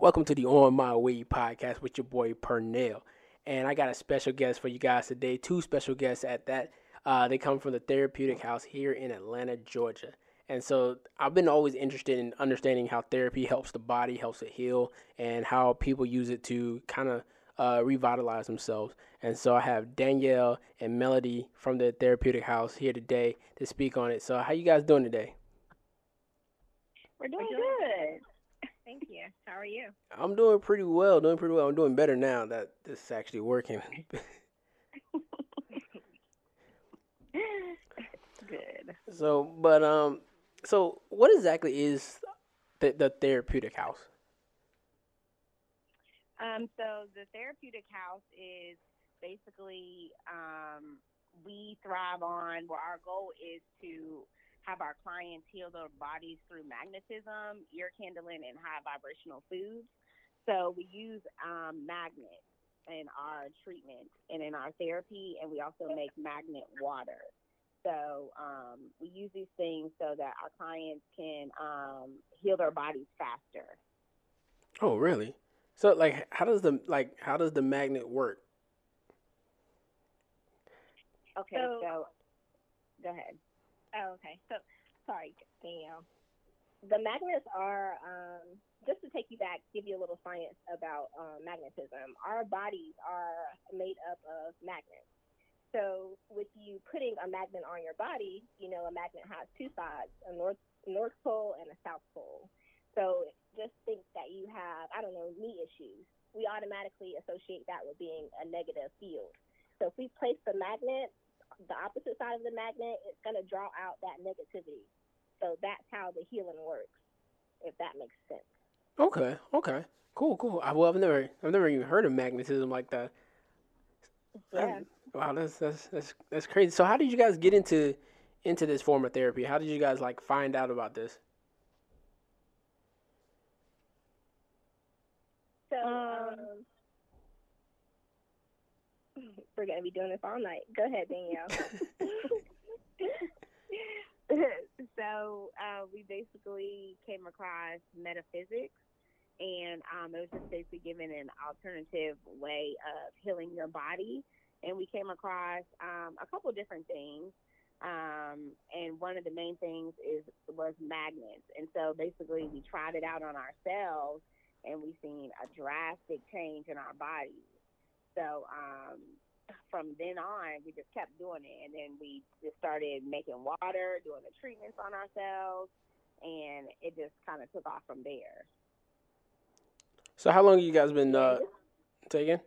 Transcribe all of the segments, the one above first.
Welcome to the On My Way podcast with your boy Pernell. And I got a special guest for you guys today, two special guests at that. Uh, they come from the Therapeutic House here in Atlanta, Georgia. And so I've been always interested in understanding how therapy helps the body, helps it heal, and how people use it to kind of uh, revitalize themselves. And so I have Danielle and Melody from the Therapeutic House here today to speak on it. So how you guys doing today? We're doing, We're doing good. Thank you. How are you? I'm doing pretty well. Doing pretty well. I'm doing better now that this is actually working. good. So, but um, so what exactly is the, the therapeutic house? Um, so the therapeutic house is basically um, we thrive on where our goal is to have our clients heal their bodies through magnetism, ear candling, and high vibrational foods. So we use um, magnets in our treatment and in our therapy, and we also make magnet water. So um, we use these things so that our clients can um, heal their bodies faster. Oh, really? So, like, how does the like how does the magnet work? Okay, so, so go ahead. Oh, okay. So, sorry, Danielle. The magnets are um, just to take you back, give you a little science about um, magnetism. Our bodies are made up of magnets. So with you putting a magnet on your body, you know, a magnet has two sides, a north north pole and a south pole. So just think that you have, I don't know, knee issues. We automatically associate that with being a negative field. So if we place the magnet, the opposite side of the magnet, it's going to draw out that negativity. So that's how the healing works, if that makes sense. Okay, okay, cool, cool. I, well, I've never, I've never even heard of magnetism like that. Yeah. Wow, that's that's that's that's crazy. So how did you guys get into into this form of therapy? How did you guys like find out about this? So um, we're gonna be doing this all night. Go ahead, Danielle. so uh, we basically came across metaphysics, and um, it was just basically giving an alternative way of healing your body and we came across um, a couple different things. Um, and one of the main things is was magnets. And so basically, we tried it out on ourselves, and we've seen a drastic change in our bodies. So um, from then on, we just kept doing it, and then we just started making water, doing the treatments on ourselves, and it just kind of took off from there. So, how long have you guys been uh, taking?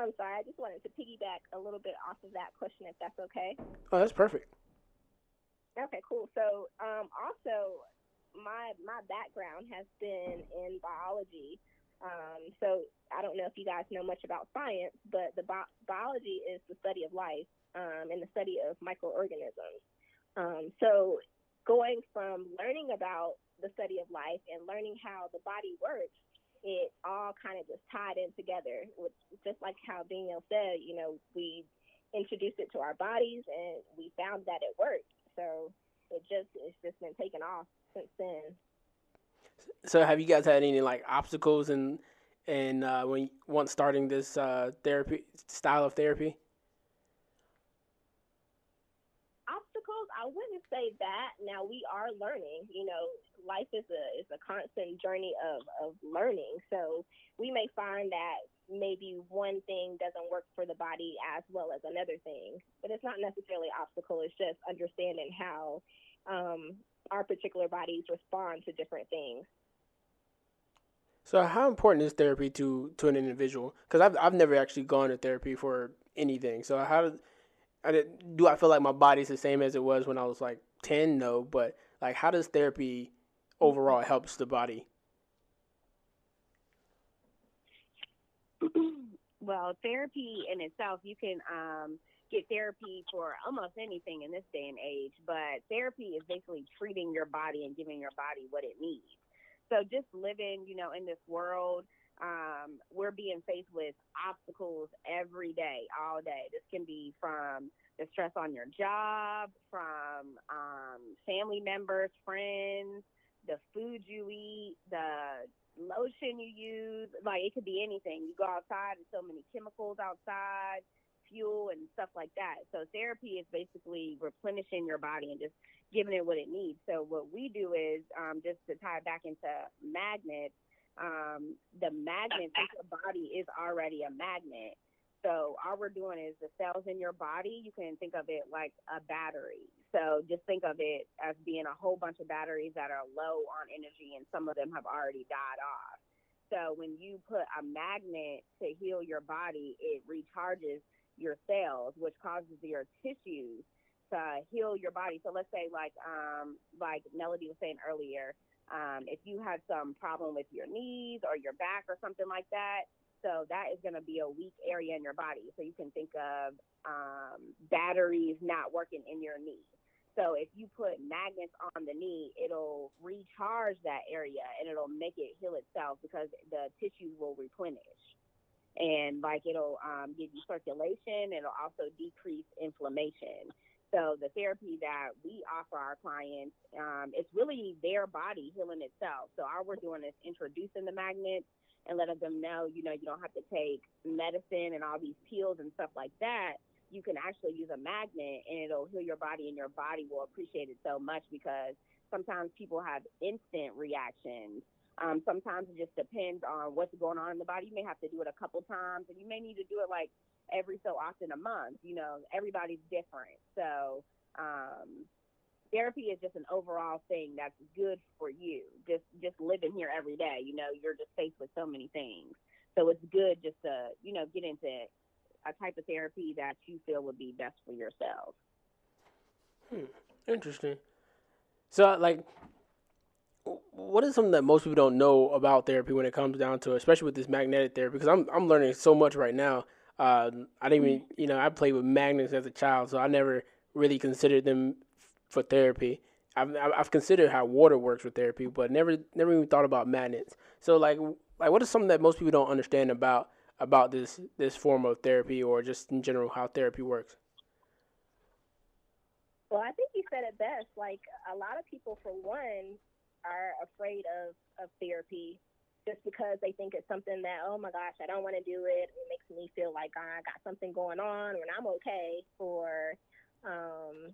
I'm sorry, I just wanted to piggyback a little bit off of that question, if that's okay. Oh, that's perfect. Okay, cool. So, um, also, my my background has been in biology. Um, so I don't know if you guys know much about science, but the bi- biology is the study of life um, and the study of microorganisms. Um, so going from learning about the study of life and learning how the body works it all kind of just tied in together. With, just like how Danielle said, you know, we introduced it to our bodies and we found that it worked. So it just it's just been taken off since then. So have you guys had any like obstacles and and uh, when once starting this uh, therapy style of therapy? Obstacles, I wouldn't say that. Now we are learning. You know, life is a is a constant journey of of learning. So we may find that maybe one thing doesn't work for the body as well as another thing, but it's not necessarily obstacle. It's just understanding how um, our particular bodies respond to different things. So, how important is therapy to to an individual? Because I've I've never actually gone to therapy for anything. So, how I did, do I feel like my body's the same as it was when I was like ten? No, but like, how does therapy overall helps the body? well, therapy in itself, you can um, get therapy for almost anything in this day and age, but therapy is basically treating your body and giving your body what it needs. So just living, you know, in this world, um, we're being faced with obstacles every day, all day. This can be from the stress on your job, from um, family members, friends, the food you eat, the lotion you use. Like it could be anything. You go outside, and so many chemicals outside, fuel and stuff like that. So therapy is basically replenishing your body and just giving it what it needs. So what we do is um, just to tie it back into magnets. Um, the magnet, your body is already a magnet. So all we're doing is the cells in your body. You can think of it like a battery. So just think of it as being a whole bunch of batteries that are low on energy, and some of them have already died off. So when you put a magnet to heal your body, it recharges your cells, which causes your tissues to heal your body. So let's say, like um, like Melody was saying earlier, um, if you have some problem with your knees or your back or something like that, so that is going to be a weak area in your body. So you can think of um, batteries not working in your knee. So if you put magnets on the knee, it'll recharge that area and it'll make it heal itself because the tissues will replenish. And like it'll um, give you circulation, it'll also decrease inflammation. So the therapy that we offer our clients, um, it's really their body healing itself. So all we're doing is introducing the magnets and letting them know, you know, you don't have to take medicine and all these pills and stuff like that. You can actually use a magnet and it'll heal your body, and your body will appreciate it so much because sometimes people have instant reactions. Um, sometimes it just depends on what's going on in the body. You may have to do it a couple times, and you may need to do it like every so often a month. You know, everybody's different. So, um, therapy is just an overall thing that's good for you. Just just living here every day, you know, you're just faced with so many things. So it's good just to, you know, get into a type of therapy that you feel would be best for yourself. Hmm. Interesting. So like what is something that most people don't know about therapy when it comes down to it, especially with this magnetic therapy? Because I'm I'm learning so much right now. Uh, I didn't even, you know, I played with magnets as a child, so I never really considered them for therapy. I've I've considered how water works for therapy, but never never even thought about magnets. So like like what is something that most people don't understand about about this this form of therapy or just in general how therapy works? Well, I think you said it best. Like a lot of people, for one, are afraid of of therapy just because they think it's something that oh my gosh, I don't want to do it. It makes me feel like I got something going on when I'm okay. Or um,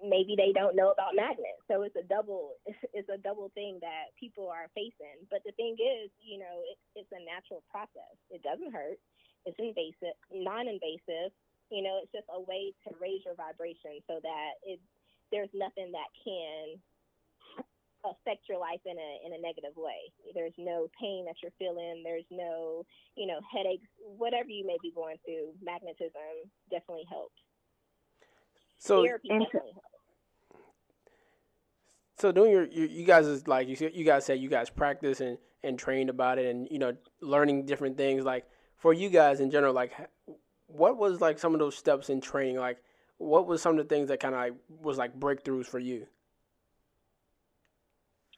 maybe they don't know about magnets. So it's a double it's a double thing that people are facing. But the thing is, you know, it, it's a natural process. It doesn't hurt. It's invasive, non-invasive. You know, it's just a way to raise your vibration so that it there's nothing that can affect your life in a in a negative way. There's no pain that you're feeling. There's no, you know, headaches, whatever you may be going through. Magnetism definitely helps. So, so doing your, your, you guys is like you you guys said you guys practice and and trained about it and you know learning different things like for you guys in general like what was like some of those steps in training like what was some of the things that kind of like, was like breakthroughs for you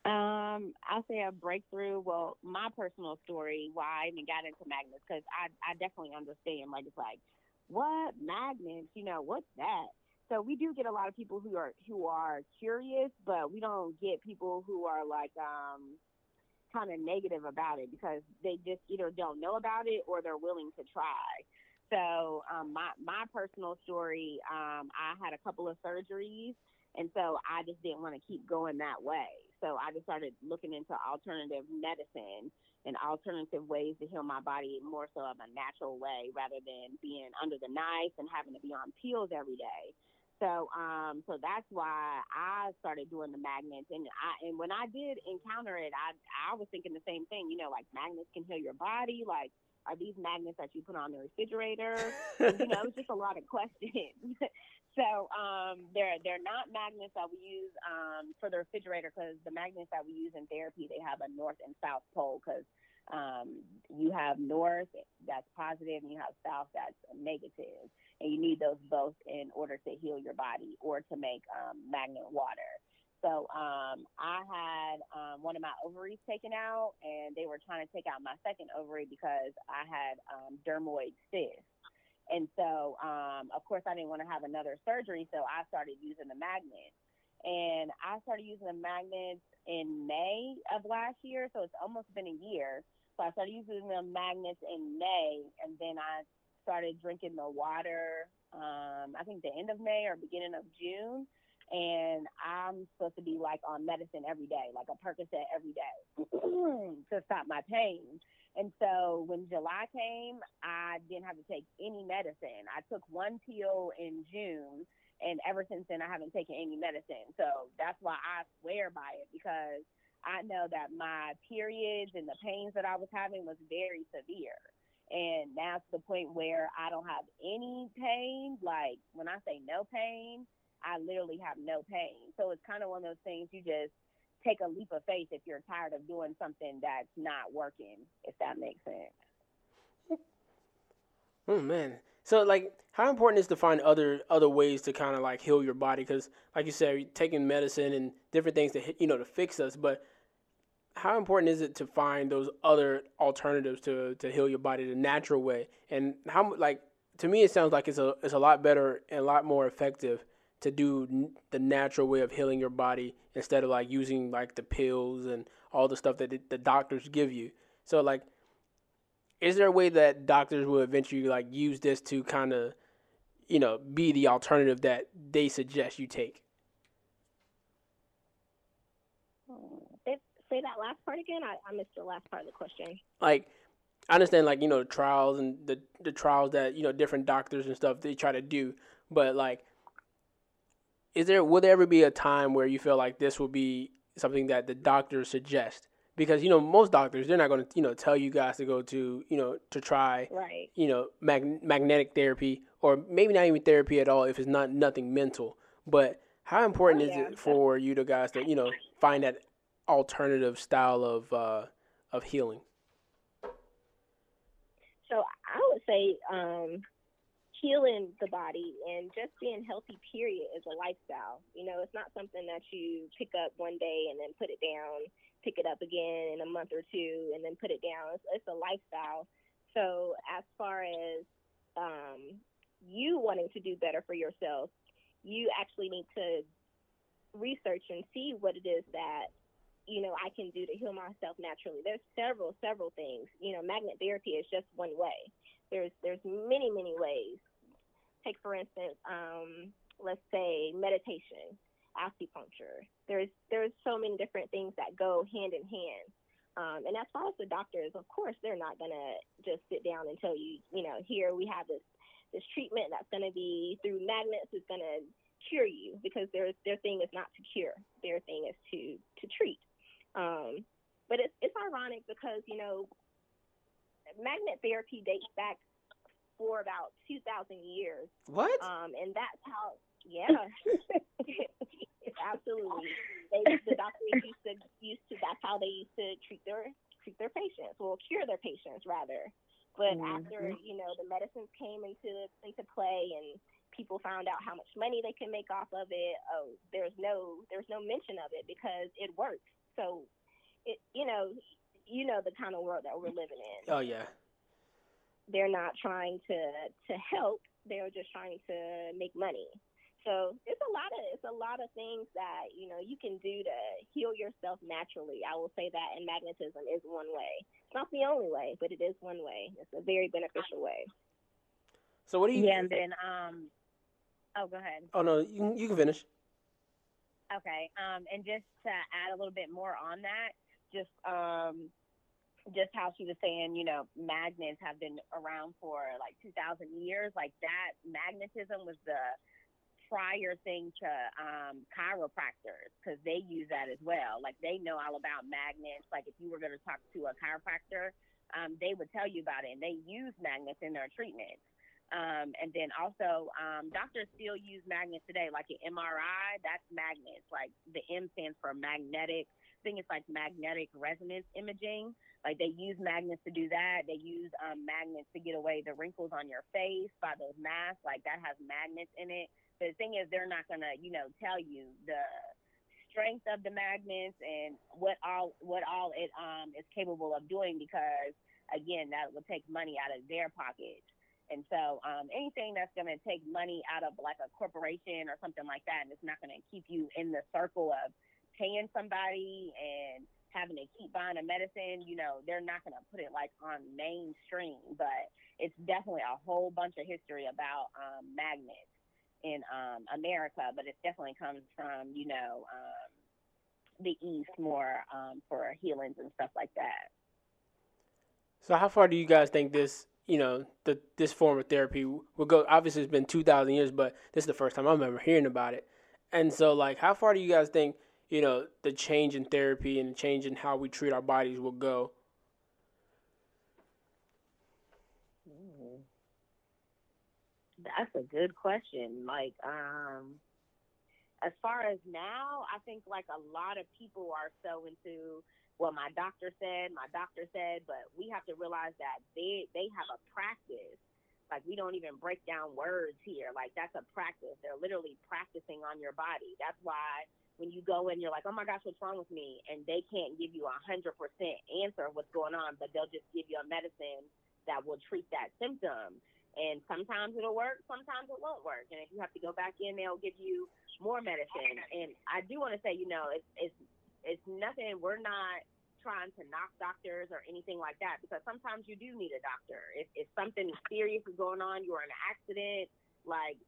um, I'll say a breakthrough. Well, my personal story, why I even got into magnets, because I I definitely understand. Like it's like, what magnets? You know, what's that? So we do get a lot of people who are who are curious, but we don't get people who are like um kind of negative about it because they just either don't know about it or they're willing to try. So um, my my personal story, um, I had a couple of surgeries, and so I just didn't want to keep going that way. So I just started looking into alternative medicine and alternative ways to heal my body more so of a natural way rather than being under the knife and having to be on pills every day. So, um, so that's why I started doing the magnets, and I and when I did encounter it, I I was thinking the same thing. You know, like magnets can heal your body. Like, are these magnets that you put on the refrigerator? you know, it's just a lot of questions. so, um, they're they're not magnets that we use um, for the refrigerator because the magnets that we use in therapy they have a north and south pole because um, you have north that's positive and you have south that's negative and you need those both in order to heal your body or to make um, magnet water. So um, I had um, one of my ovaries taken out, and they were trying to take out my second ovary because I had dermoid cysts. And so, um, of course, I didn't want to have another surgery, so I started using the magnet. and I started using the magnets in May of last year, so it's almost been a year. So I started using the magnets in May, and then I started drinking the water. Um, I think the end of May or beginning of June, and I'm supposed to be like on medicine every day, like a Percocet every day to stop my pain. And so when July came, I didn't have to take any medicine. I took one pill in June, and ever since then, I haven't taken any medicine. So that's why I swear by it because I know that my periods and the pains that I was having was very severe. And now to the point where I don't have any pain. Like when I say no pain, I literally have no pain. So it's kind of one of those things you just take a leap of faith if you're tired of doing something that's not working, if that makes sense. Oh man. So like how important is to find other other ways to kind of like heal your body cuz like you said taking medicine and different things to you know to fix us but how important is it to find those other alternatives to to heal your body the natural way and how like to me it sounds like it's a it's a lot better and a lot more effective to do the natural way of healing your body instead of like using like the pills and all the stuff that the doctors give you. So like, is there a way that doctors will eventually like use this to kind of, you know, be the alternative that they suggest you take? Say that last part again. I, I missed the last part of the question. Like, I understand like you know the trials and the the trials that you know different doctors and stuff they try to do, but like is there will there ever be a time where you feel like this will be something that the doctors suggest? Because you know most doctors they're not going to you know tell you guys to go to you know to try right. you know mag- magnetic therapy or maybe not even therapy at all if it's not nothing mental. But how important oh, yeah. is it for you to guys to you know find that alternative style of uh, of healing? So I would say um, healing the body and just being healthy period is a lifestyle you know it's not something that you pick up one day and then put it down pick it up again in a month or two and then put it down it's, it's a lifestyle so as far as um, you wanting to do better for yourself you actually need to research and see what it is that you know I can do to heal myself naturally. There's several several things. You know, magnet therapy is just one way. There's there's many many ways take for instance, um, let's say meditation, acupuncture. There's there's so many different things that go hand in hand. Um, and as far as the doctors, of course, they're not gonna just sit down and tell you, you know, here we have this this treatment that's gonna be through magnets is gonna cure you because their their thing is not to cure, their thing is to to treat. Um, but it's it's ironic because you know magnet therapy dates back for about 2,000 years. What? Um, and that's how, yeah, It's absolutely. They, the doctors used to used to that's how they used to treat their treat their patients, well, cure their patients rather. But mm-hmm. after you know the medicines came into into play and people found out how much money they can make off of it, oh, there's no there's no mention of it because it works. So, it you know you know the kind of world that we're living in. Oh yeah they're not trying to to help they're just trying to make money. So it's a lot of it's a lot of things that you know you can do to heal yourself naturally. I will say that and magnetism is one way. It's not the only way but it is one way. It's a very beneficial way. So what do you yeah and then um oh go ahead. Oh no you, you can finish. Okay um and just to add a little bit more on that just um just how she was saying, you know, magnets have been around for like 2,000 years. Like that magnetism was the prior thing to um, chiropractors because they use that as well. Like they know all about magnets. Like if you were going to talk to a chiropractor, um, they would tell you about it, and they use magnets in their treatments. Um, and then also, um, doctors still use magnets today, like an MRI. That's magnets. Like the M stands for magnetic. I think it's like magnetic resonance imaging. Like they use magnets to do that. They use um, magnets to get away the wrinkles on your face by those masks. Like that has magnets in it. But the thing is, they're not gonna, you know, tell you the strength of the magnets and what all what all it um is capable of doing because again, that would take money out of their pockets. And so um, anything that's going to take money out of like a corporation or something like that, and it's not going to keep you in the circle of paying somebody and having to keep buying a medicine, you know, they're not going to put it like on mainstream. But it's definitely a whole bunch of history about um, magnets in um, America, but it definitely comes from, you know, um, the East more um, for healings and stuff like that. So, how far do you guys think this, you know, the this form of therapy will go? Obviously, it's been two thousand years, but this is the first time I'm ever hearing about it. And so, like, how far do you guys think, you know, the change in therapy and the change in how we treat our bodies will go? That's a good question. Like, um, as far as now, I think like a lot of people are so into what my doctor said, my doctor said, but we have to realize that they they have a practice. Like we don't even break down words here. Like that's a practice. They're literally practicing on your body. That's why when you go in, you're like, oh my gosh, what's wrong with me? And they can't give you a hundred percent answer of what's going on, but they'll just give you a medicine that will treat that symptom. And sometimes it'll work, sometimes it won't work. And if you have to go back in, they'll give you more medicine. And I do want to say, you know, it's it's it's nothing. We're not trying to knock doctors or anything like that because sometimes you do need a doctor. If if something serious is going on, you're in an accident, like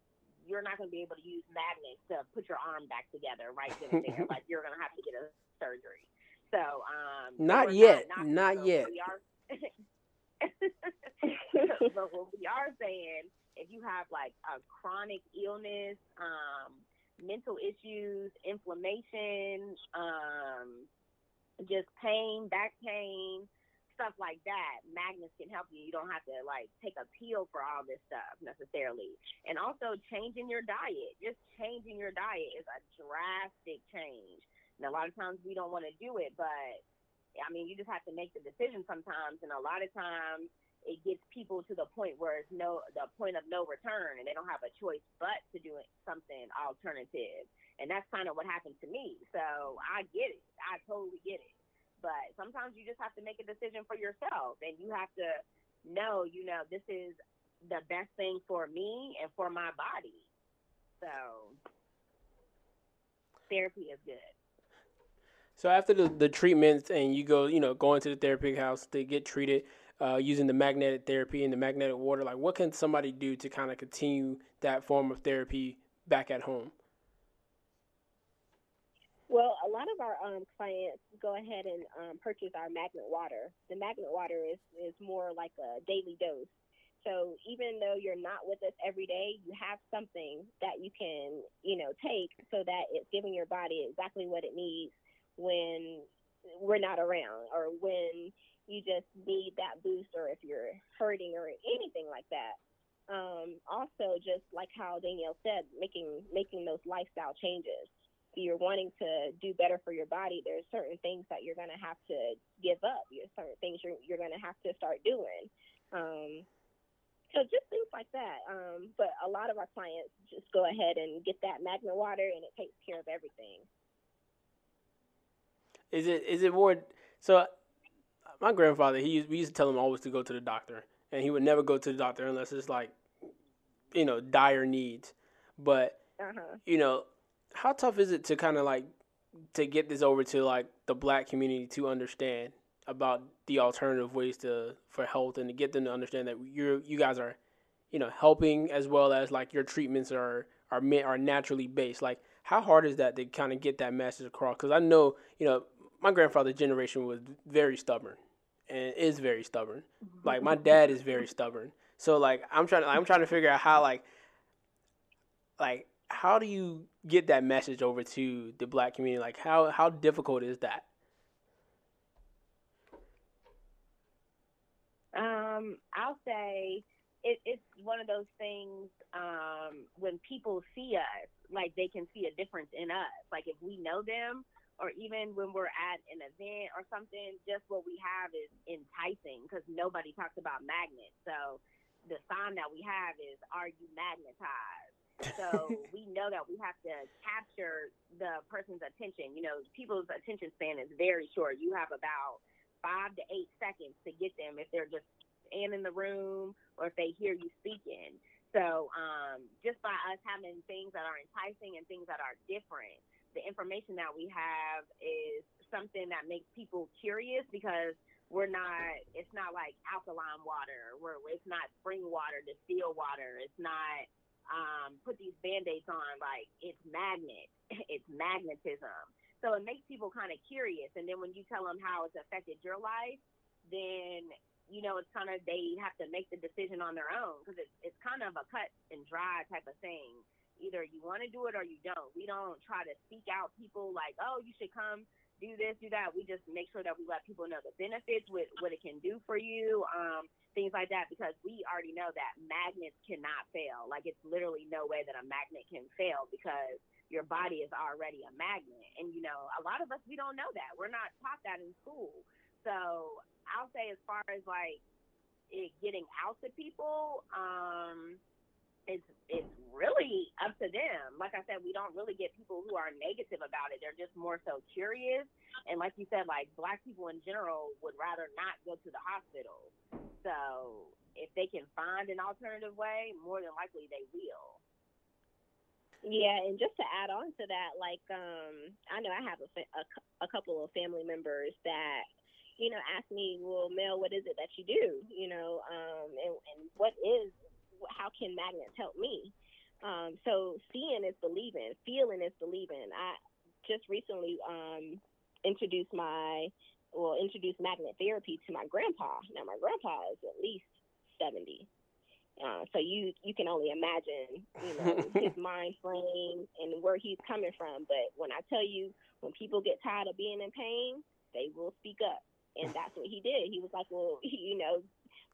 you're not going to be able to use magnets to put your arm back together right then and there. like you're going to have to get a surgery. So um, not yet, not, not yet. We are, but what we are saying, if you have like a chronic illness, um, mental issues, inflammation, um, just pain, back pain, stuff like that, magnets can help you. You don't have to like take a pill for all this stuff necessarily. And also changing your diet. Just changing your diet is a drastic change. And a lot of times we don't want to do it, but I mean, you just have to make the decision sometimes. And a lot of times it gets people to the point where it's no the point of no return and they don't have a choice but to do something alternative and that's kind of what happened to me so i get it i totally get it but sometimes you just have to make a decision for yourself and you have to know you know this is the best thing for me and for my body so therapy is good so after the, the treatments and you go you know going to the therapy house to get treated uh, using the magnetic therapy and the magnetic water? Like, what can somebody do to kind of continue that form of therapy back at home? Well, a lot of our um, clients go ahead and um, purchase our magnet water. The magnet water is, is more like a daily dose. So even though you're not with us every day, you have something that you can, you know, take so that it's giving your body exactly what it needs when we're not around or when you just need that boost or if you're hurting or anything like that. Um, also, just like how Danielle said, making making those lifestyle changes. You're wanting to do better for your body, there's certain things that you're going to have to give up. There's certain things you're, you're going to have to start doing. Um, so just things like that. Um, but a lot of our clients just go ahead and get that magnet water, and it takes care of everything. Is it is it more so? my grandfather, he used, we used to tell him always to go to the doctor, and he would never go to the doctor unless it's like, you know, dire needs. But uh-huh. you know, how tough is it to kind of like to get this over to like the black community to understand about the alternative ways to for health and to get them to understand that you you guys are, you know, helping as well as like your treatments are are meant are naturally based. Like, how hard is that to kind of get that message across? Because I know, you know, my grandfather's generation was very stubborn and is very stubborn. Mm-hmm. Like my dad is very stubborn. So like I'm trying to I'm trying to figure out how like like how do you get that message over to the black community? Like how how difficult is that? Um, I'll say it, it's one of those things um, when people see us, like they can see a difference in us. Like if we know them, or even when we're at an event or something, just what we have is enticing because nobody talks about magnets. So the sign that we have is, Are you magnetized? So we know that we have to capture the person's attention. You know, people's attention span is very short. You have about five to eight seconds to get them if they're just and in the room, or if they hear you speaking. So um, just by us having things that are enticing and things that are different, the information that we have is something that makes people curious because we're not it's not like alkaline water where it's not spring water distilled water it's not um, put these band-aids on like it's magnet it's magnetism. So it makes people kind of curious. And then when you tell them how it's affected your life then you know it's kind of they have to make the decision on their own because it's, it's kind of a cut and dry type of thing. Either you want to do it or you don't. We don't try to seek out people like oh you should come do this, do that. We just make sure that we let people know the benefits, with what it can do for you, um, things like that, because we already know that magnets cannot fail. Like it's literally no way that a magnet can fail because your body is already a magnet. And you know, a lot of us we don't know that. We're not taught that in school. So I'll say as far as like it getting out to people, um, it's it's really up to them. Like I said, we don't really get people who are negative about it. They're just more so curious. And like you said, like black people in general would rather not go to the hospital. So if they can find an alternative way, more than likely they will. Yeah, and just to add on to that, like um, I know I have a, a, a couple of family members that you know ask me, well, Mel, what is it that you do? You know, um, and, and what is how can magnets help me? Um, so seeing is believing, feeling is believing. I just recently um, introduced my well introduce magnet therapy to my grandpa. Now my grandpa is at least seventy. Uh, so you you can only imagine, you know, his mind frame and where he's coming from. But when I tell you, when people get tired of being in pain, they will speak up, and that's what he did. He was like, well, you know,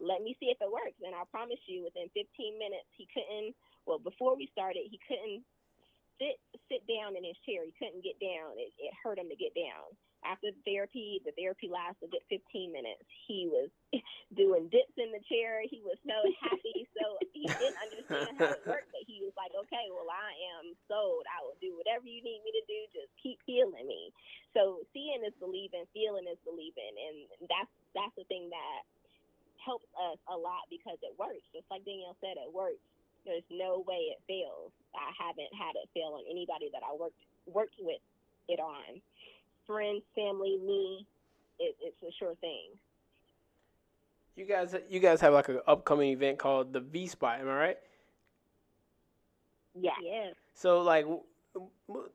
let me see if it works. And I promise you, within 15 minutes, he couldn't. Well, before we started, he couldn't sit sit down in his chair. He couldn't get down. It, it hurt him to get down. After the therapy, the therapy lasted 15 minutes. He was doing dips in the chair. He was so happy. so he didn't understand how it worked, but he was like, "Okay, well, I am sold. I will do whatever you need me to do. Just keep healing me." So seeing is believing, feeling is believing, and that's that's the thing that helps us a lot because it works. Just like Danielle said, it works. There's no way it fails. I haven't had it fail on anybody that I worked worked with it on. Friends, family, me, it, it's a sure thing. You guys, you guys have like an upcoming event called the V Spot. Am I right? Yeah. Yeah. So like,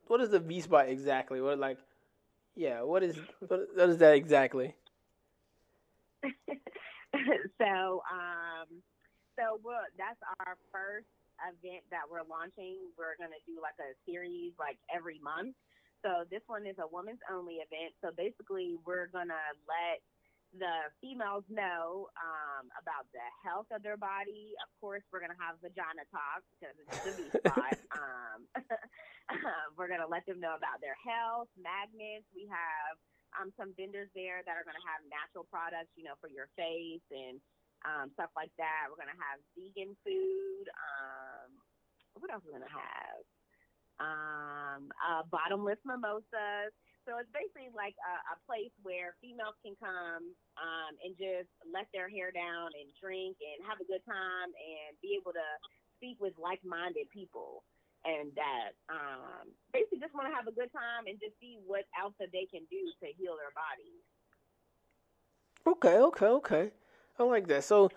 what is the V Spot exactly? What like, yeah, what is what, what is that exactly? so, um, so we'll, that's our first event that we're launching. We're going to do like a series like every month. So this one is a women's only event. So basically, we're going to let the females know um, about the health of their body. Of course, we're going to have vagina talk because it's the spot. um, we're going to let them know about their health, magnets. We have um, some vendors there that are going to have natural products, you know, for your face and um, stuff like that. We're to have vegan food. Um, what else are we to have? Um, uh, bottomless mimosas. So it's basically like a, a place where females can come um, and just let their hair down and drink and have a good time and be able to speak with like-minded people and that um, basically just want to have a good time and just see what else that they can do to heal their bodies. Okay, okay, okay. I like that. So,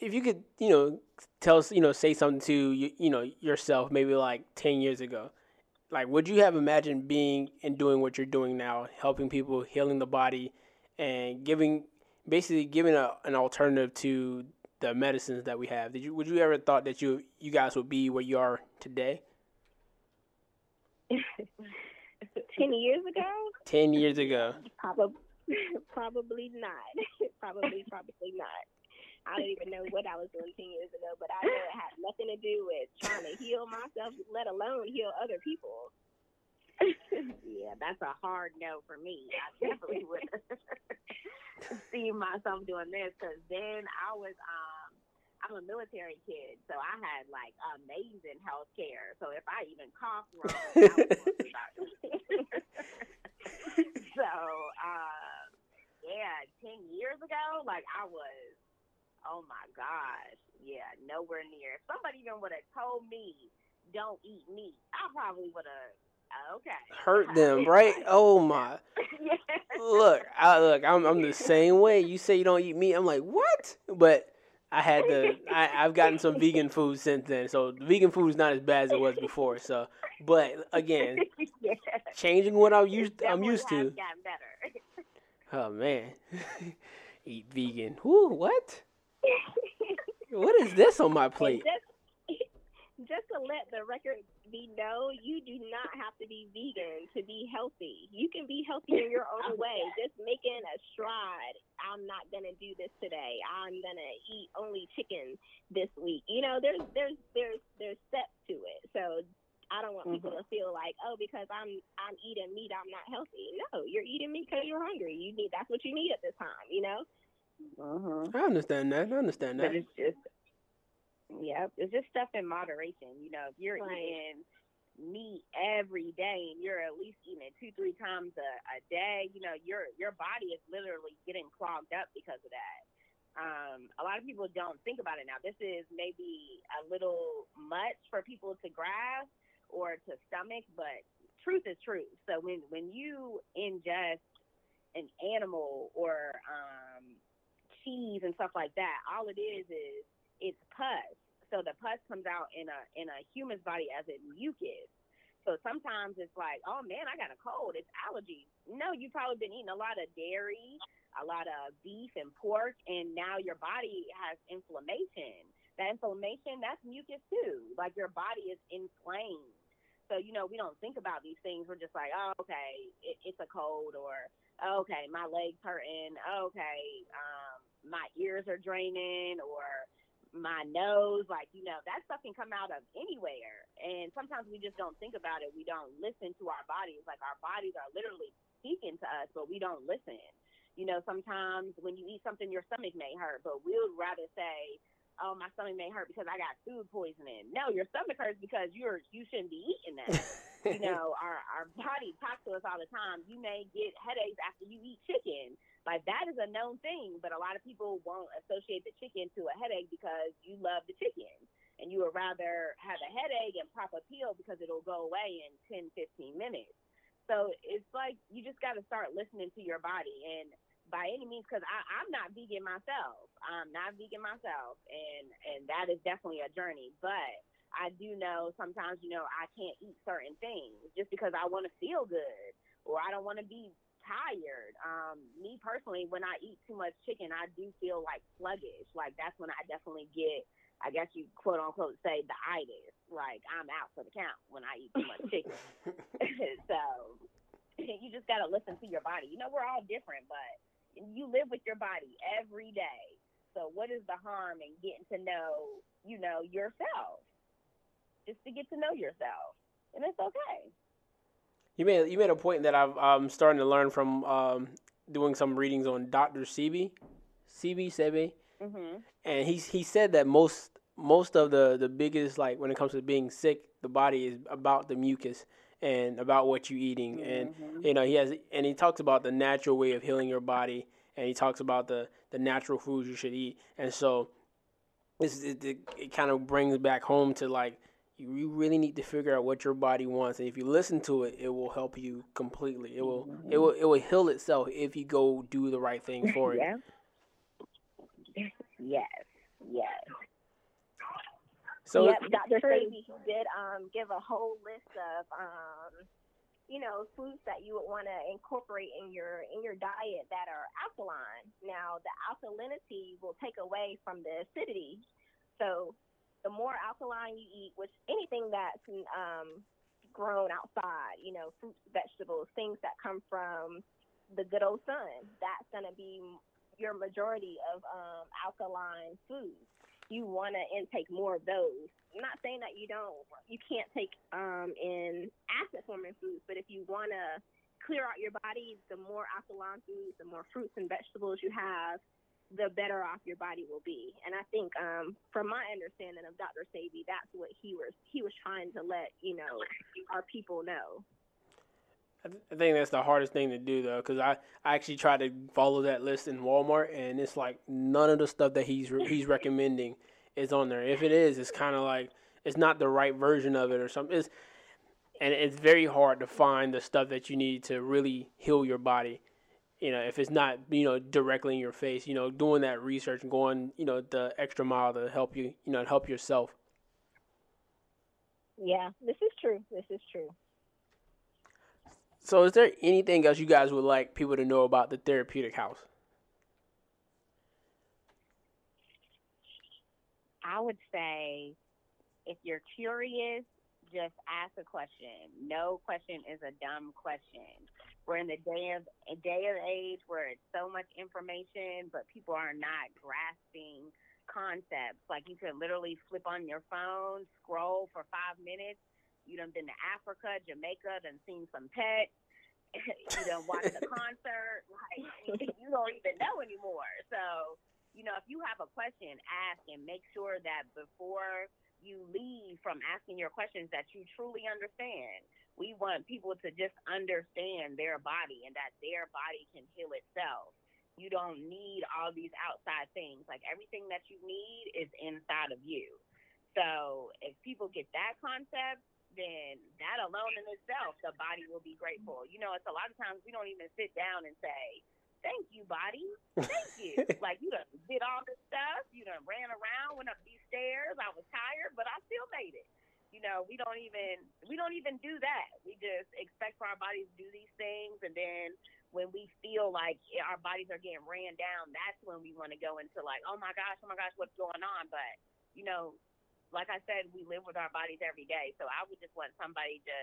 if you could, you know, tell us, you know, say something to you, you know, yourself, maybe like ten years ago, like, would you have imagined being and doing what you're doing now, helping people, healing the body, and giving, basically giving a, an alternative to the medicines that we have? Did you, would you ever thought that you, you guys would be where you are today? Ten years ago. Ten years ago. Probably, probably not. probably, probably not. I don't even know what I was doing ten years ago, but I know it had nothing to do with trying to heal myself, let alone heal other people. yeah, that's a hard no for me. I definitely would see myself doing this because then I was um I'm a military kid, so I had like amazing health care. So if I even cough wrong, I was about So uh, yeah, ten years ago, like I was oh my gosh, yeah, nowhere near. If somebody even would have told me don't eat meat, I probably would have. Oh, okay. Hurt them, right? Oh my. yeah. Look, I look. I'm I'm the same way. You say you don't eat meat. I'm like what? But I had to. I, I've gotten some vegan food since then, so vegan food is not as bad as it was before. So, but again, yeah. changing what I'm used I'm used to. gotten better. Oh man, eat vegan. Whoo, what? What is this on my plate? just, just to let the record be known, you do not have to be vegan to be healthy. You can be healthy in your own way. Just making a stride. I'm not gonna do this today. I'm gonna eat only chicken this week. You know, there's there's there's there's steps to it. So I don't want people to feel like, oh, because I'm I'm eating meat, I'm not healthy. No, you're eating meat because you're hungry. You need that's what you need at this time. You know. mm-hmm. I understand that. I understand that. But that. it's just, yeah, it's just stuff in moderation. You know, if you're Right. eating meat every day and you're at least eating it two, three times a, a day, you know, your your body is literally getting clogged up because of that. Um, a lot of people don't think about it now. This is maybe a little much for people to grasp or to stomach, but truth is truth. So when when you ingest an animal or um, cheese and stuff like that, all it is is it's pus. So the pus comes out in a in a human's body as a mucus. So sometimes it's like, oh man, I got a cold. It's allergies. No, you've probably been eating a lot of dairy, a lot of beef and pork, and now your body has inflammation. That inflammation, that's mucus too. Like your body is inflamed. So you know, we don't think about these things. We're just like, oh, okay, it, it's a cold, or oh, okay, my legs hurting. Oh, okay, um, my ears are draining, or my nose. Like you know, that stuff can come out of anywhere. And sometimes we just don't think about it. We don't listen to our bodies. Like our bodies are literally speaking to us, but we don't listen. You know, sometimes when you eat something, your stomach may hurt, but we would rather say, "Oh, my stomach may hurt because I got food poisoning." No, your stomach hurts because you're you shouldn't be eating that you know, our our body talks to us all the time. You may get headaches after you eat chicken. Like that is a known thing, but a lot of people won't associate the chicken to a headache because you love the chicken. And you would rather have a headache and pop a pill because it'll go away in 10, 15 minutes. So it's like you just got to start listening to your body. And by any means, because I'm not vegan myself, I'm not vegan myself, and and that is definitely a journey. But I do know sometimes, you know, I can't eat certain things just because I want to feel good or I don't want to be tired. Um, me personally, when I eat too much chicken, I do feel like sluggish. Like that's when I definitely get, I guess you quote unquote say the itis. Like I'm out for the count when I eat too much chicken. so you just got to listen to your body. You know, we're all different, but you live with your body every day. So what is the harm in getting to know, you know, yourself? Just to get to know yourself. And it's okay. You made you made a point that I've, I'm starting to learn from um, doing some readings on Dr. Sebi, Sebi Sebe, Mhm. and he he said that most most of the the biggest like when it comes to being sick, the body is about the mucus and about what you're eating, and Mhm. you know he has and he talks about the natural way of healing your body, and he talks about the the natural foods you should eat, and so this it, it, it kind of brings back home to like you, really need to figure out what your body wants and if you listen to it it will help you completely it will it will it will heal itself if you go do the right thing for it Yeah. Yes. Yes. So yep, Dr. Sebi did um, give a whole list of um, you know foods that you would want to incorporate in your in your diet that are alkaline. Now, the alkalinity will take away from the acidity. So, the more alkaline you eat, which anything that's um, grown outside, you know, fruits, vegetables, things that come from the good old sun, that's going to be your majority of um, alkaline foods you want to intake more of those. I'm not saying that you don't, you can't take um, in acid forming foods, but if you want to clear out your body, the more alkaline foods, the more fruits and vegetables you have, the better off your body will be. And I think, um, from my understanding of Dr. Sebi, that's what he was he was trying to let you know our people know. I think that's the hardest thing to do though, because I, I actually tried to follow that list in Walmart, and it's like none of the stuff that he's he's recommending is on there. If it is, it's kind of like it's not the right version of it or something. It's, and it's very hard to find the stuff that you need to really heal your body. You know, if it's not you know directly in your face, you know, doing that research and going you know the extra mile to help you, you know, help yourself. Yeah, this is true. This is true. So, is there anything else you guys would like people to know about the therapeutic house? I would say if you're curious, just ask a question. No question is a dumb question. We're in the day of a day of age where it's so much information, but people are not grasping concepts. Like you could literally flip on your phone, scroll for five minutes, you done been to Africa, Jamaica, done seen some pets. you done watched a concert. Like you don't even know anymore. So, you know, if you have a question, ask and make sure that before you leave from asking your questions that you truly understand. We want people to just understand their body and that their body can heal itself. You don't need all these outside things. Like everything that you need is inside of you. So if people get that concept, then that alone in itself, the body will be grateful. You know, it's a lot of times we don't even sit down and say, Thank you, body. Thank you. like you done did all this stuff. You done ran around, went up these stairs. I was tired, but I still made it. You know, we don't even we don't even do that. We just expect for our bodies to do these things, and then when we feel like our bodies are getting ran down, that's when we want to go into like, oh my gosh, oh my gosh, what's going on? But you know, like I said, we live with our bodies every day. So I would just want somebody to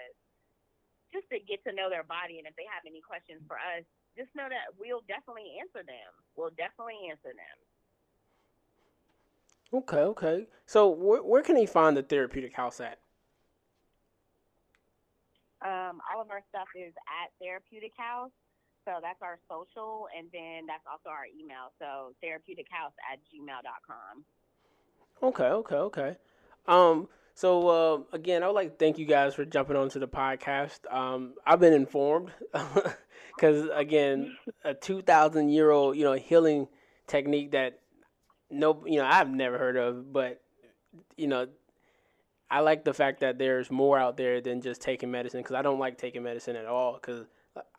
just to get to know their body and if they have any questions for us, just know that we'll definitely answer them. We'll definitely answer them. Okay, okay. So where where can they find the therapeutic house at? Um, all of our stuff is at Therapeutic House. So that's our social, and then that's also our email. So therapeutichouse at gmail.com. Okay, okay, okay. Um, so uh, again, I would like to thank you guys for jumping onto the podcast. Um, I've been informed because again, a two thousand year old you know healing technique that no you know I've never heard of, but you know I like the fact that there's more out there than just taking medicine because I don't like taking medicine at all because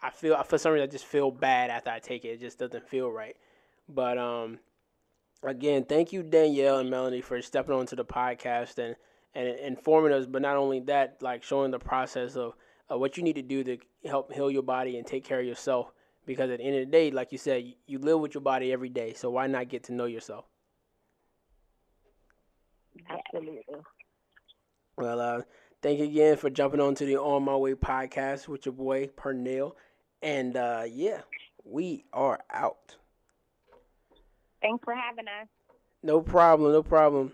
I feel for some reason I just feel bad after I take it. It just doesn't feel right. But um, again, thank you, Danielle and Melanie, for stepping onto the podcast and, and informing us. But not only that, like showing the process of uh, what you need to do to help heal your body and take care of yourself. Because at the end of the day, like you said, you, you live with your body every day. So why not get to know yourself? Absolutely. Well, uh, thank you again for jumping onto the On My Way podcast with your boy Pernell. And uh, yeah, we are out. Thanks for having us. No problem. No problem.